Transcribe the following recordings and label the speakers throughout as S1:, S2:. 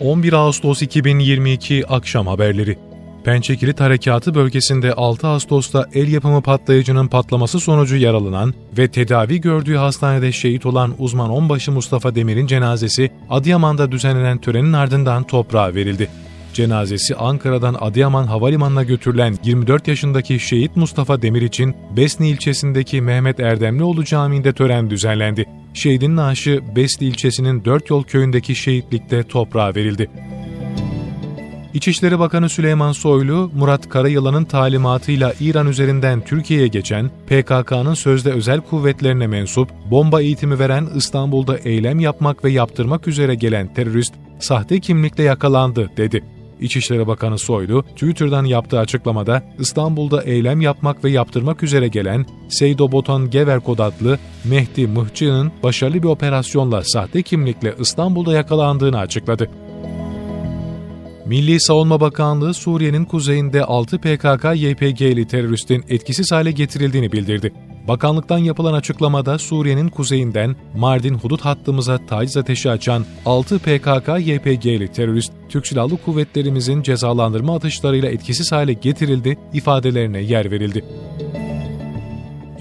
S1: 11 Ağustos 2022 Akşam Haberleri Pençekilit Harekatı bölgesinde 6 Ağustos'ta el yapımı patlayıcının patlaması sonucu yaralanan ve tedavi gördüğü hastanede şehit olan uzman onbaşı Mustafa Demir'in cenazesi Adıyaman'da düzenlenen törenin ardından toprağa verildi. Cenazesi Ankara'dan Adıyaman Havalimanı'na götürülen 24 yaşındaki şehit Mustafa Demir için Besni ilçesindeki Mehmet Erdemlioğlu Camii'nde tören düzenlendi. Şehidin naaşı Besni ilçesinin Dört Yol köyündeki şehitlikte toprağa verildi. İçişleri Bakanı Süleyman Soylu, Murat Karayılan'ın talimatıyla İran üzerinden Türkiye'ye geçen PKK'nın sözde özel kuvvetlerine mensup bomba eğitimi veren İstanbul'da eylem yapmak ve yaptırmak üzere gelen terörist sahte kimlikle yakalandı dedi. İçişleri Bakanı Soylu, Twitter'dan yaptığı açıklamada İstanbul'da eylem yapmak ve yaptırmak üzere gelen Seydo Botan Geverkod adlı Mehdi Mıhçı'nın başarılı bir operasyonla sahte kimlikle İstanbul'da yakalandığını açıkladı. Milli Savunma Bakanlığı Suriye'nin kuzeyinde 6 PKK-YPG'li teröristin etkisiz hale getirildiğini bildirdi. Bakanlıktan yapılan açıklamada Suriye'nin kuzeyinden Mardin hudut hattımıza taciz ateşi açan 6 PKK-YPG'li terörist, Türk Silahlı Kuvvetlerimizin cezalandırma atışlarıyla etkisiz hale getirildi ifadelerine yer verildi.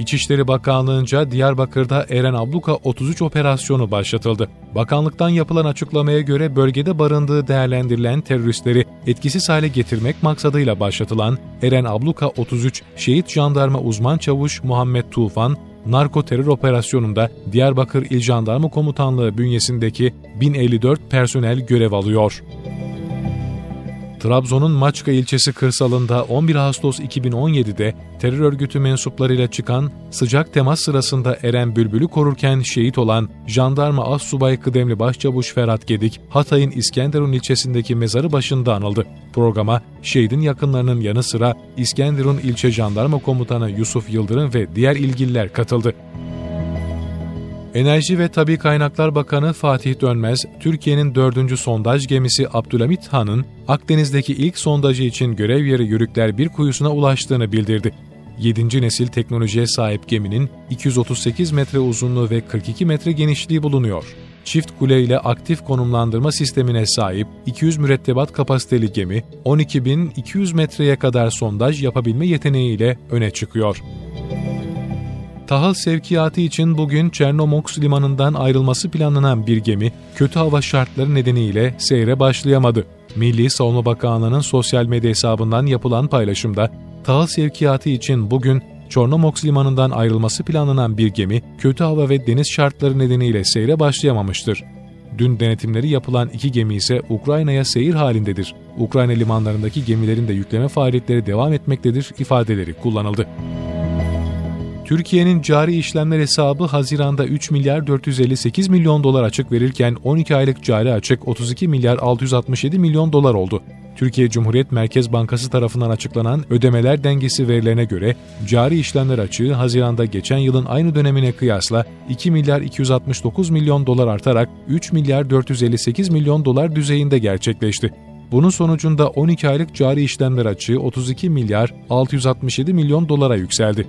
S1: İçişleri Bakanlığı'nca Diyarbakır'da Eren Abluka 33 operasyonu başlatıldı. Bakanlıktan yapılan açıklamaya göre bölgede barındığı değerlendirilen teröristleri etkisiz hale getirmek maksadıyla başlatılan Eren Abluka 33 Şehit Jandarma Uzman Çavuş Muhammed Tufan, narko terör operasyonunda Diyarbakır İl Jandarma Komutanlığı bünyesindeki 1054 personel görev alıyor. Trabzon'un Maçka ilçesi kırsalında 11 Ağustos 2017'de terör örgütü mensuplarıyla çıkan sıcak temas sırasında Eren Bülbül'ü korurken şehit olan Jandarma Assubay Kıdemli Başçavuş Ferhat Gedik, Hatay'ın İskenderun ilçesindeki mezarı başında anıldı. Programa şehidin yakınlarının yanı sıra İskenderun İlçe Jandarma Komutanı Yusuf Yıldırım ve diğer ilgililer katıldı. Enerji ve Tabi Kaynaklar Bakanı Fatih Dönmez, Türkiye'nin dördüncü sondaj gemisi Abdülhamit Han'ın Akdeniz'deki ilk sondajı için görev yeri Yörükler bir kuyusuna ulaştığını bildirdi. 7. nesil teknolojiye sahip geminin 238 metre uzunluğu ve 42 metre genişliği bulunuyor. Çift kule ile aktif konumlandırma sistemine sahip 200 mürettebat kapasiteli gemi 12.200 metreye kadar sondaj yapabilme yeteneğiyle öne çıkıyor tahıl sevkiyatı için bugün Çernomoks limanından ayrılması planlanan bir gemi, kötü hava şartları nedeniyle seyre başlayamadı. Milli Savunma Bakanlığı'nın sosyal medya hesabından yapılan paylaşımda, tahıl sevkiyatı için bugün Çornomoks limanından ayrılması planlanan bir gemi, kötü hava ve deniz şartları nedeniyle seyre başlayamamıştır. Dün denetimleri yapılan iki gemi ise Ukrayna'ya seyir halindedir. Ukrayna limanlarındaki gemilerin de yükleme faaliyetleri devam etmektedir ifadeleri kullanıldı. Türkiye'nin cari işlemler hesabı Haziran'da 3 milyar 458 milyon dolar açık verirken 12 aylık cari açık 32 milyar 667 milyon dolar oldu. Türkiye Cumhuriyet Merkez Bankası tarafından açıklanan ödemeler dengesi verilerine göre cari işlemler açığı Haziran'da geçen yılın aynı dönemine kıyasla 2 milyar 269 milyon dolar artarak 3 milyar 458 milyon dolar düzeyinde gerçekleşti. Bunun sonucunda 12 aylık cari işlemler açığı 32 milyar 667 milyon dolara yükseldi.